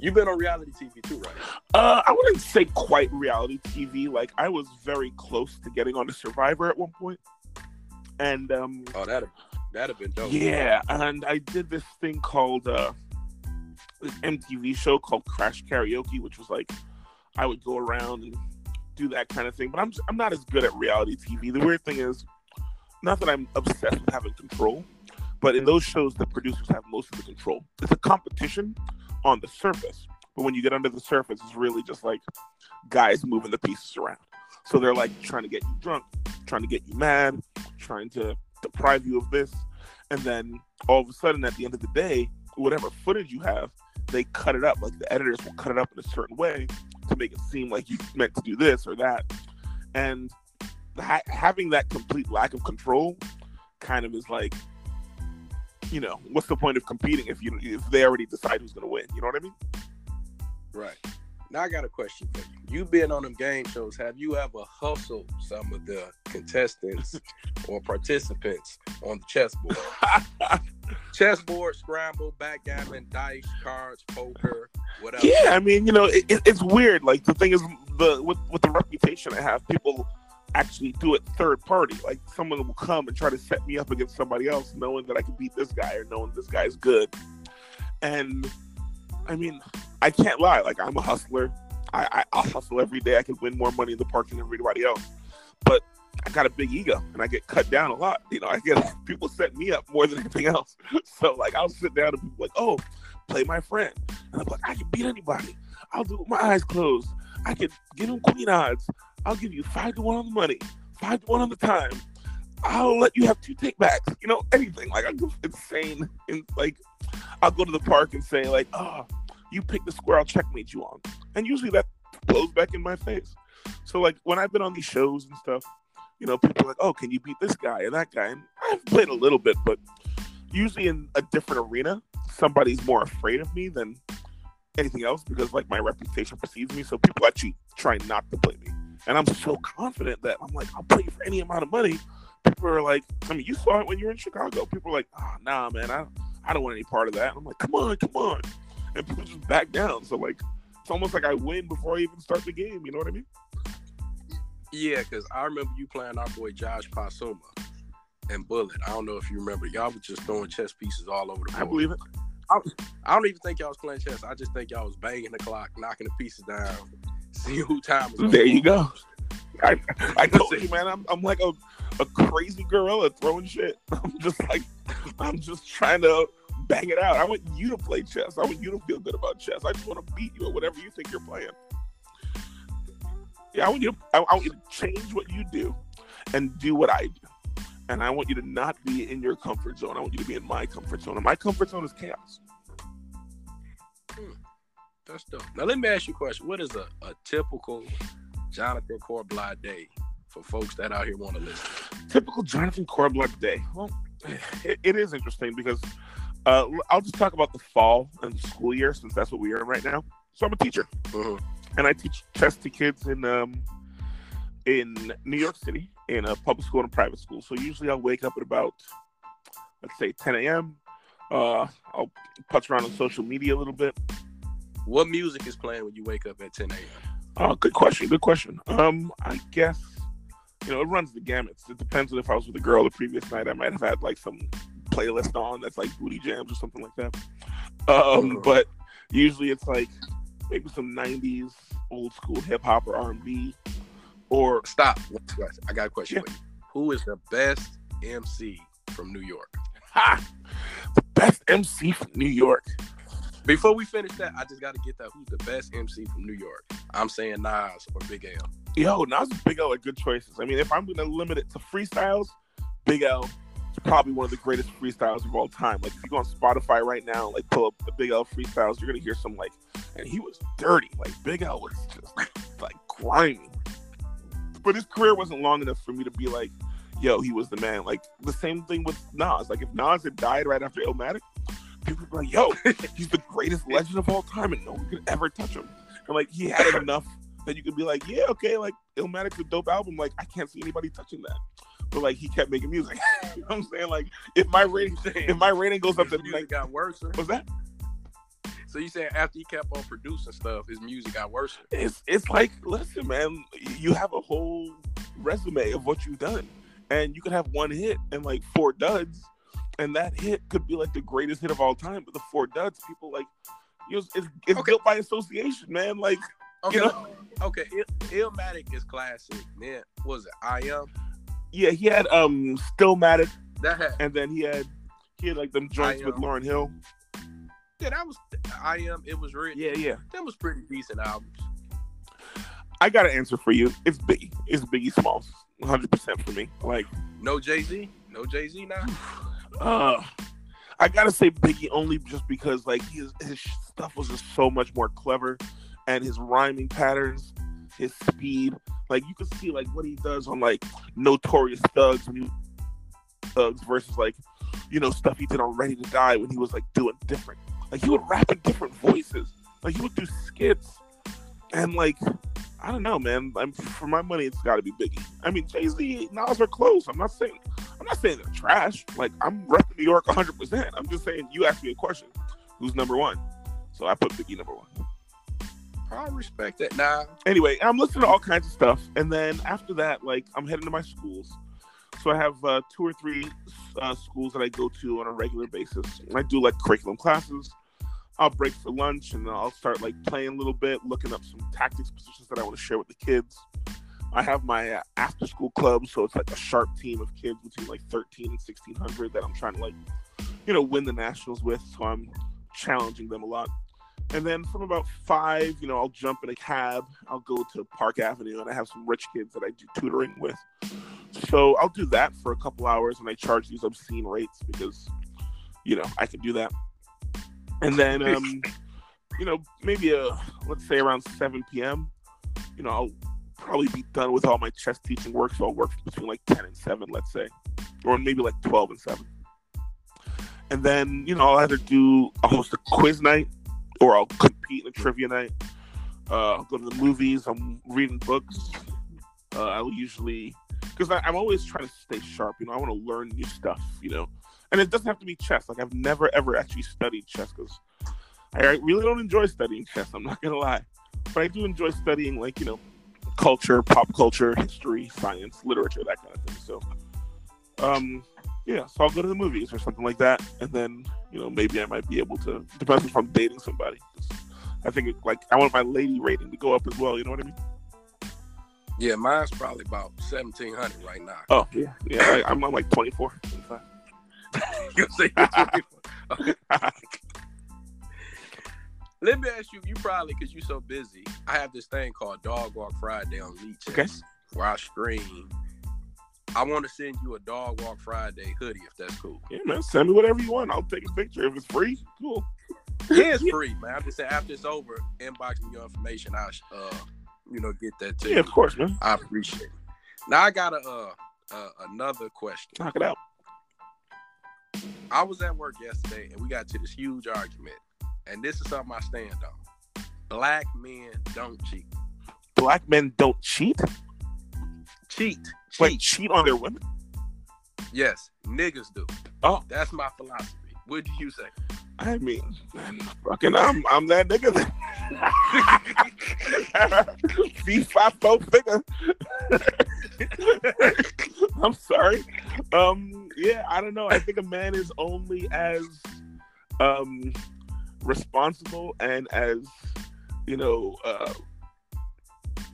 You've been on reality TV too, right? Uh, I wouldn't say quite reality TV. Like I was very close to getting on the Survivor at one point. and um, oh, that that'd have been dope. Yeah, and I did this thing called uh, this MTV show called Crash Karaoke, which was like I would go around and do that kind of thing. But I'm just, I'm not as good at reality TV. The weird thing is not that I'm obsessed with having control, but in those shows, the producers have most of the control. It's a competition on the surface, but when you get under the surface, it's really just like guys moving the pieces around. So they're like trying to get you drunk, trying to get you mad, trying to deprive you of this, and then all of a sudden, at the end of the day, whatever footage you have, they cut it up. Like the editors will cut it up in a certain way to make it seem like you meant to do this or that, and ha- having that complete lack of control kind of is like you know what's the point of competing if you if they already decide who's going to win you know what i mean right Now I got a question for you. You been on them game shows. Have you ever hustled some of the contestants <laughs> or participants on the chessboard? <laughs> chessboard, scramble, backgammon, dice, cards, poker, whatever. Yeah, I mean, you know, it, it, it's weird. Like the thing is, the with with the reputation I have, people actually do it third party. Like someone will come and try to set me up against somebody else, knowing that I can beat this guy or knowing this guy's good. And I mean, I can't lie. Like I'm a hustler. I, I I'll hustle every day. I can win more money in the park than everybody else. But I got a big ego and I get cut down a lot. You know, I get <laughs> people set me up more than anything else. <laughs> So like I'll sit down and people like, oh, play my friend. And I'm like, I can beat anybody. I'll do it with my eyes closed. I can give him queen odds. I'll give you five to one on the money, five to one on the time. I'll let you have two takebacks. You know, anything. Like I'm just insane. And like I'll go to the park and say, like, oh, you pick the square I'll checkmate you on. And usually that blows back in my face. So like when I've been on these shows and stuff, you know, people are like, oh, can you beat this guy and that guy? And I've played a little bit, but usually in a different arena, somebody's more afraid of me than anything else because like my reputation precedes me. So people actually try not to play me. And I'm so confident that I'm like, I'll play for any amount of money. People are like, I mean, you saw it when you were in Chicago. People are like, oh, nah, man, I, I don't want any part of that. And I'm like, come on, come on. And people just back down. So like, it's almost like I win before I even start the game. You know what I mean? Yeah, because I remember you playing our boy Josh Pasuma and Bullet. I don't know if you remember. Y'all was just throwing chess pieces all over the board. I believe it. I, I don't even think y'all was playing chess. I just think y'all was banging the clock, knocking the pieces down, see who time. There you go. I, I told you, man. I'm, I'm like a, a crazy gorilla throwing shit. <laughs> I'm just like, I'm just trying to bang it out. I want you to play chess. I want you to feel good about chess. I just want to beat you at whatever you think you're playing. Yeah, I want you to, I, I want you to change what you do and do what I do. And I want you to not be in your comfort zone. I want you to be in my comfort zone. And my comfort zone is chaos. That's dope. Now let me ask you a question. What is a, a typical Jonathan Corbblah day for folks that out here want to listen? Typical Jonathan Corbblah day. Well, it, it is interesting because uh, I'll just talk about the fall and the school year since that's what we are in right now. So I'm a teacher, Mhm. and I teach chess to kids in um, in New York City in a public school and a private school. So usually I'll wake up at about let's say 10 a.m. Uh, I'll putz around on social media a little bit. What music is playing when you wake up at 10 a.m.? Uh, good question. Good question. Um, I guess you know it runs the gamut. It depends on if I was with a girl the previous night. I might have had like some playlist on that's like booty jams or something like that. Um, Mhm. but usually it's like maybe some '90s old school hip hop or R&B, or Stop. I got a question Yeah. Who is the best MC from New York? ha, the best MC from New York. Before we finish that, I just got to get that. Who's the best MC from New York? I'm saying Nas or Big L. Yo, Nas and Big L are good choices. I mean, if I'm going to limit it to freestyles, Big L is probably one of the greatest freestyles of all time. Like, if you go on Spotify right now, like pull up the Big L freestyles, you're going to hear some like, and he was dirty. Like, Big L was just <laughs> like grimy. But his career wasn't long enough for me to be like, yo, he was the man. Like, the same thing with Nas. Like, if Nas had died right after Illmatic, people be like, yo, he's the greatest <laughs> legend of all time, and no one could ever touch him. And like, he had <laughs> enough that you could be like, yeah, okay, like Illmatic's a dope album. Like, I can't see anybody touching that. But like, he kept making music. <laughs> you know what I'm saying? Like, if my rating, if my rating goes up to music like, got worse. what's that? So you saying after he kept on producing stuff, his music got worse? It's it's like, listen, man, you have a whole resume of what you've done, and you could have one hit and like four duds, and that hit could be like the greatest hit of all time. But the four duds, people like, you know, it's, it's Okay. built by association, man. Like, Okay. you know. Okay. Il- Illmatic is classic. Then what was it? I am. Yeah, he had um Stillmatic, That had. and then he had he had like them joints with Lauryn Hill. Yeah, that was. I am. It was really. Yeah, yeah. That was pretty decent albums. I got an answer for you. It's Biggie. It's Biggie Smalls. 100 percent for me. Like, No Jay Z. No Jay Z now. Uh, I gotta say Biggie only just because like his his stuff was just so much more clever, and his rhyming patterns, his speed. Like you could see like what he does on like Notorious Thugs when he Thugs versus like you know stuff he did on Ready to Die when he was like doing different. Like he would rap in different voices. Like he would do skits and like I don't know, man. I'm, for my money, it's got to be Biggie. I mean, Jay Z, Nas are close. I'm not saying I'm not saying they're trash. Like I'm repping New York 100. percent I'm just saying you asked me a question. Who's number one? So I put Biggie number one. I respect that. Now, Anyway, I'm listening to all kinds of stuff, and then after that, like I'm heading to my schools. So I have uh, two or three uh, schools that I go to on a regular basis. and I do like curriculum classes. I'll break for lunch and I'll start like playing a little bit, looking up some tactics positions that I want to share with the kids. I have my uh, after school club, so it's like a sharp team of kids between like 13 and 1600 that I'm trying to like, you know, win the nationals with. So I'm challenging them a lot. And then from about five, you know, I'll jump in a cab. I'll go to Park Avenue, and I have some rich kids that I do tutoring with. So I'll do that for a couple hours, and I charge these obscene rates because, you know, I can do that. And then, <laughs> um, you know, maybe a let's say around 7 p.m. You know, I'll probably be done with all my chess teaching work, so I'll work between like 10 and 7, let's say, or maybe like 12 and 7. And then, you know, I'll either do I'll host a quiz night or I'll compete in a trivia night. Uh, I'll go to the movies. I'm reading books. Uh, I'll usually because I'm always trying to stay sharp. You know, I want to learn new stuff. You know, and it doesn't have to be chess. Like I've never ever actually studied chess because I really don't enjoy studying chess. I'm not gonna lie, but I do enjoy studying like you know culture, pop culture, history, science, literature, that kind of thing. So, um, yeah, so I'll go to the movies or something like that, and then you know maybe I might be able to. Depends if I'm dating somebody. I think it, like I want my lady rating to go up as well. You know what I mean? yeah, mine's probably about 1700 right now. Oh yeah, yeah. I, I'm, I'm like 24, 25. <laughs> You say <laughs> Let me ask you, you probably because you're so busy. I have this thing called Dog Walk Friday on Leech Okay. where I stream. I want to send you a Dog Walk Friday hoodie if that's cool. Yeah, man. Send me whatever you want. I'll take a picture if it's free. Cool. Yeah, it's <laughs> free, man. I'm just saying after it's over, inbox me your information. I'll uh, you know, get that to Yeah, you. of course, man. I appreciate it. Now I got a uh, uh another question. Knock it out. I was at work yesterday and we got to this huge argument. And this is something I stand on. Black men don't cheat. Black men don't cheat. Cheat. Cheat. Like cheat on their women. Yes, niggas do. Oh. That's my philosophy. What do you say? I mean, fucking, I'm I'm that nigga. V <laughs> five four figure. <laughs> I'm sorry. Um, yeah, I don't know. I think a man is only as um responsible and as you know uh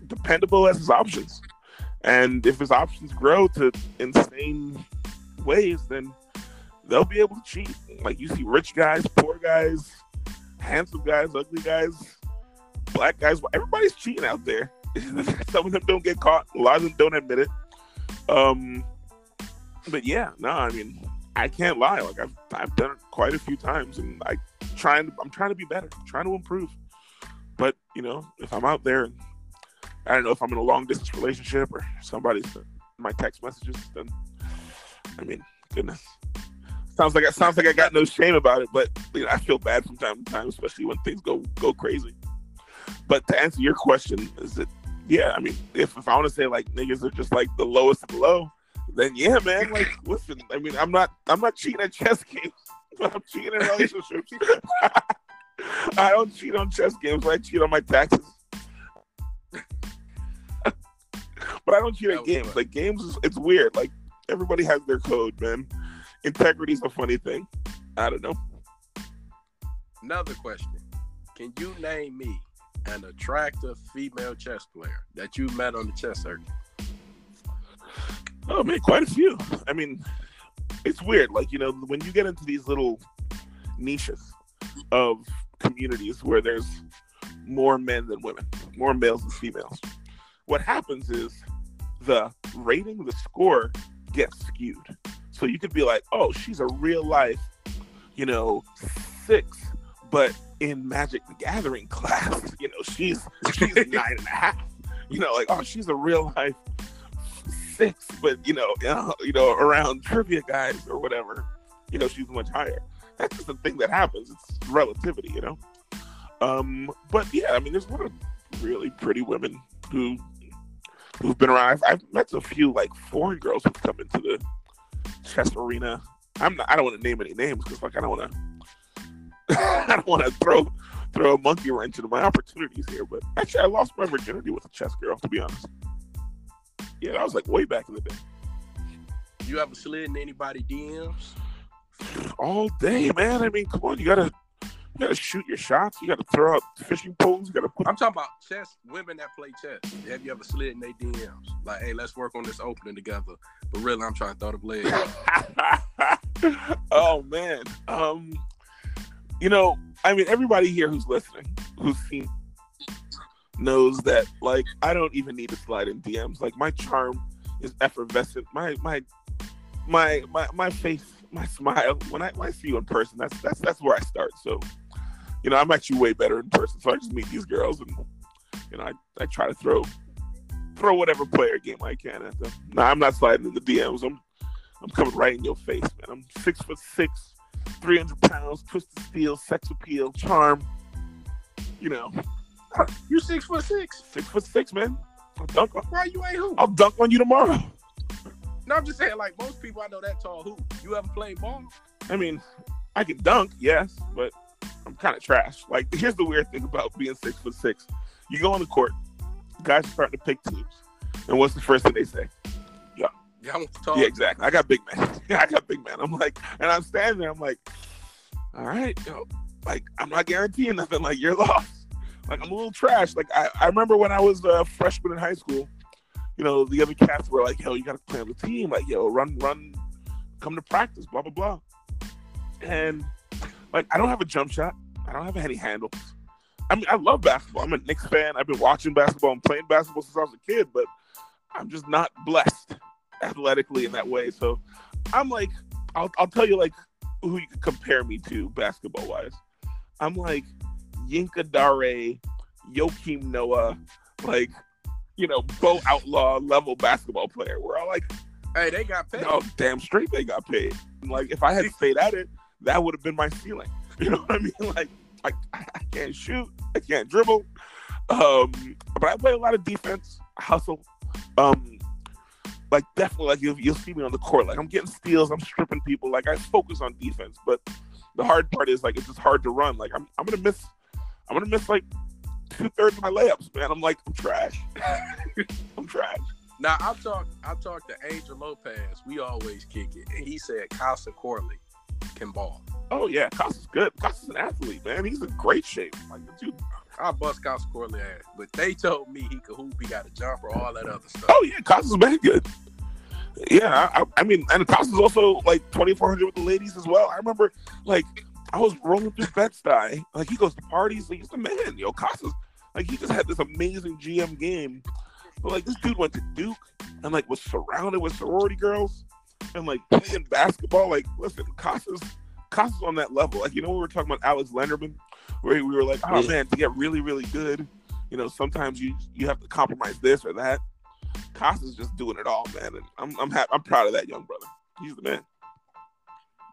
dependable as his options. And if his options grow to insane ways, then they'll be able to cheat. Like you see rich guys, poor guys, handsome guys, ugly guys, black guys. Everybody's cheating out there. <laughs> Some of them don't get caught. A lot of them don't admit it. Um, but yeah, no, I mean, I can't lie. Like I've I've done it quite a few times, and I trying I'm trying to be better, trying to improve. But you know, if I'm out there, I don't know if I'm in a long distance relationship or somebody's my text messages, then I mean, goodness sounds like it sounds like I got no shame about it, but you know, I feel bad from time to time, especially when things go go crazy. But to answer your question, is that yeah, I mean, if, if I want to say like niggas are just like the lowest of the low, then yeah, man. Like, listen, I mean, I'm not I'm not cheating at chess <laughs> games, but I'm cheating in relationships. <laughs> I don't cheat on chess games, but I cheat on my taxes. <laughs> but I don't cheat at games. Like games, is, it's weird. Like everybody has their code, man integrity is a funny thing. I don't know. Another question. Can you name me an attractive female chess player that you met on the chess circuit? Oh man, quite a few. I mean, it's weird. Like, you know, when you get into these little niches of communities where there's more men than women, more males than females, what happens is the rating, the score gets skewed. So you could be like, oh, she's a real life, you know, six, but in Magic the Gathering <laughs> class, you know, she's she's <laughs> nine and a half. You know, like, oh, she's a real life six, but you know, <laughs> you know, around trivia guys or whatever, you know, she's much higher. That's just the thing that happens. It's relativity, you know. Um, but yeah, I mean, there's a lot of really pretty women who who've been around. I've, I've met a few like foreign girls who've come into the chess arena. I'm not. I don't want to name any names because like I don't want to. <laughs> I don't want to throw throw a monkey wrench into my opportunities here. But actually, I lost my virginity with a chess girl. To be honest. Yeah, that was like way back in the day. You ever slid in anybody DMs? All day, man. I mean, come on, you gotta you gotta shoot your shots. You gotta throw up fishing poles. You gotta put. I'm talking about chess. Women that play chess. Have you ever slid in their DMs? Like, hey, let's work on this opening together. But really, I'm trying to throw the blade. <laughs> oh man. Um, you know, I mean, everybody here who's listening, who's seen, knows that like I don't even need to slide in DMs. Like my charm is effervescent. My my my my my face, my smile. When I when I see you in person, that's that's that's where I start. So, you know, I'm actually way better in person. So I just meet these girls and you know, I, I try to throw throw whatever player game I can at them. Nah, I'm not sliding in the DMs. I'm I'm coming right in your face, man. I'm six foot six, 300 pounds, twisted steel, sex appeal, charm. You know, you six foot six. Six foot six, man. I'll dunk on. Why you ain't who? I'll dunk on you tomorrow. No, I'm just saying, like most people I know that tall. Who you ever played ball? I mean, I can dunk, yes, but I'm kind of trash. Like, <laughs> here's the weird thing about being six foot six: you go on the court, guys are starting to pick teams, and what's the first thing they say? Yeah, yeah, yeah, exactly. I got big man. <laughs> I got big man. I'm like, and I'm standing there. I'm like, all right, yo, like I'm not guaranteeing nothing. Like you're <laughs> lost. Like I'm a little trash. Like I, I remember when I was a freshman in high school you know, the other cats were like, yo, you got to play on the team. Like, yo, run, run, come to practice, blah, blah, blah. And like, I don't have a jump shot. I don't have any handles. I mean, I love basketball. I'm a Knicks fan. I've been watching basketball and playing basketball since I was a kid, but I'm just not blessed athletically in that way. So I'm like, I'll, I'll tell you like who you could compare me to basketball wise. I'm like Yinka Dare, Joakim Noah, like you know, Bo Outlaw level basketball player. We're all like, hey, they got paid. Oh, damn straight they got paid. Like, if I had stayed at it, that would have been my ceiling. <laughs> You know what I mean? <laughs> Like, I, I can't shoot, I can't dribble, um, but I play a lot of defense, hustle. Um, like definitely, like you'll, you'll see me on the court. Like I'm getting steals, I'm stripping people. Like I focus on defense, but the hard part is like it's just hard to run. Like I'm, I'm gonna miss, I'm gonna miss like two thirds of my layups, man. I'm like, I'm trash. <laughs> I'm trash. Now I talked I talked to Angel Lopez. We always kick it. And he said Kassa Korley can ball. Oh yeah, Kassa's good. Kassa's an athlete, man. He's in great shape. Like dude. I bust Kassa Korley ass. But they told me he could hoop, he got a jumper, all that other stuff. Oh yeah, Kassa's been good. Yeah, I, I mean, and Kassa's also like 2400 with the ladies as well. I remember like I was rolling through Bed-Stuy. Like he goes to parties. Like, he's the man. Yo, Kassa's. Like he just had this amazing GM game. But like this dude went to Duke and like was surrounded with sorority girls and like playing basketball. Like, listen, Kassa's Kassa's on that level. Like, you know, we were talking about Alex Lenderman, where we were like, oh man, to get really, really good, you know, sometimes you you have to compromise this or that. Kassa's just doing it all, man. And I'm I'm happy, I'm proud of that young brother. He's the man.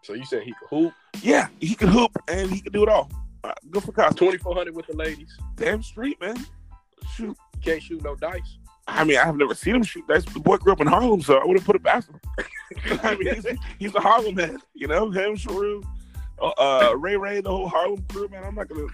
So you said he could hoop? Yeah, he could hoop and he could do it all. Uh, good for Kassa. Twenty four hundred with the ladies. Damn straight, man. Shoot. Can't shoot no dice. I mean, I've never seen him shoot dice. The boy grew up in Harlem, so I would have put it past him. <laughs> I mean, he's, he's, a Harlem man, you know. Him, Sharu, uh, uh, Ray Ray, the whole Harlem crew, man. I'm not gonna,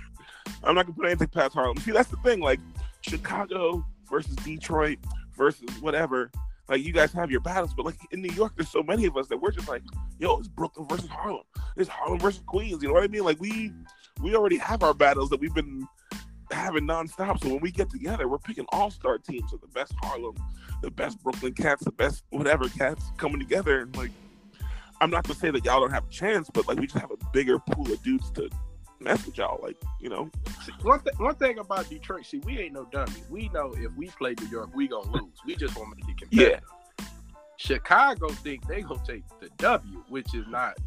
I'm not gonna put anything past Harlem. See, that's the thing. Like Chicago versus Detroit versus whatever. Like you guys have your battles, but like in New York, there's so many of us that we're just like, yo, it's Brooklyn versus Harlem. It's Harlem versus Queens. You know what I mean? Like we we already have our battles that we've been having nonstop. So when we get together, we're picking all star teams of the best Harlem, the best Brooklyn cats, the best whatever cats coming together. And like, I'm not to say that y'all don't have a chance, but like we just have a bigger pool of dudes to mess with y'all. Like, you know. See, one, th- one thing about Detroit, see, we ain't no dummies. We know if we play New York, we gonna lose. We just want to make it competitive. Yeah. Chicago think they gonna take the W, which is not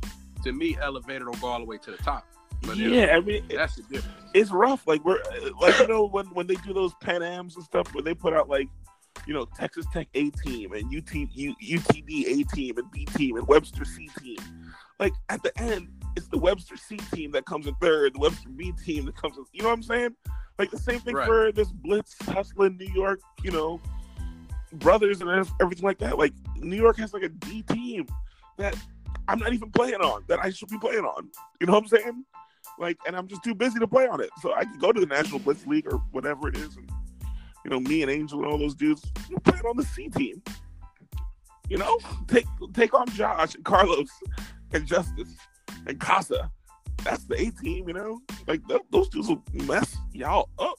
to me elevated or go all the way to the top. But yeah, I mean that's the difference. It's rough. Like we're like you know when when they do those Pan Ams and stuff, where they put out like you know Texas Tech A team and UT U, UTD A team and B team and Webster C team. Like at the end, it's the Webster C team that comes in third, the Webster B team that comes in. You know what I'm saying? Like the same thing Right. for this blitz hustling New York, you know, brothers and everything like that. Like New York has like a D team that I'm not even playing on that I should be playing on. You know what I'm saying? Like, and I'm just too busy to play on it. So I could go to the National Blitz League or whatever it is, and you know, me and Angel and all those dudes we're playing on the C team. You know, take take on Josh and Carlos and Justus and Kassa. That's the A team. You know, like th- those dudes will mess y'all up.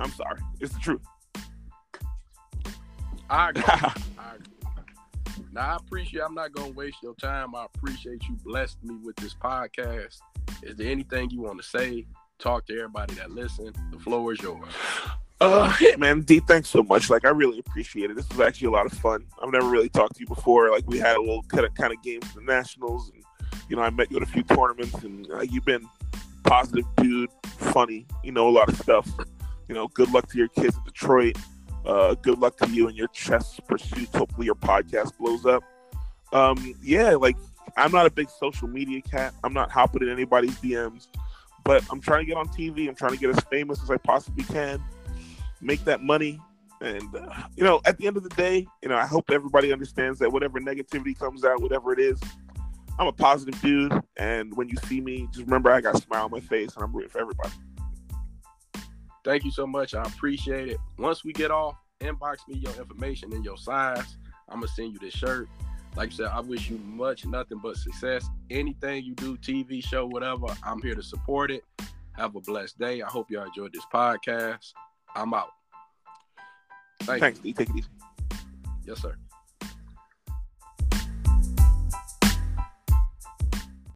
I'm sorry, it's the truth. I agree. <laughs> I agree. Now I appreciate. I'm not gonna waste your time. I appreciate you blessed me with this podcast. Is there anything you want to say? Talk to everybody that listen. The floor is yours. Uh, yeah, man, D, thanks so much. Like, I really appreciate it. This was actually a lot of fun. I've never really talked to you before. Like, we had a little kind of kind of games for the nationals, and you know, I met you at a few tournaments, and uh, you've been positive dude, funny. You know, a lot of stuff. You know, good luck to your kids in Detroit. Uh, good luck to you and your chess pursuits. Hopefully, your podcast blows up. Um, yeah, like I'm not a big social media cat. I'm not hopping in anybody's DMs, but I'm trying to get on TV. I'm trying to get as famous as I possibly can make that money. And uh, you know, at the end of the day, you know, I hope everybody understands that whatever negativity comes out, whatever it is, I'm a positive dude. And when you see me, just remember I got a smile on my face, and I'm rooting for everybody. Thank you so much. I appreciate it. Once we get off, inbox me your information and your size. I'm gonna send you this shirt. Like I said, I wish you much, nothing but success. Anything you do, TV show, whatever, I'm here to support it. Have a blessed day. I hope y'all enjoyed this podcast. I'm out. Thank Thanks, D. Take it easy. Yes, sir.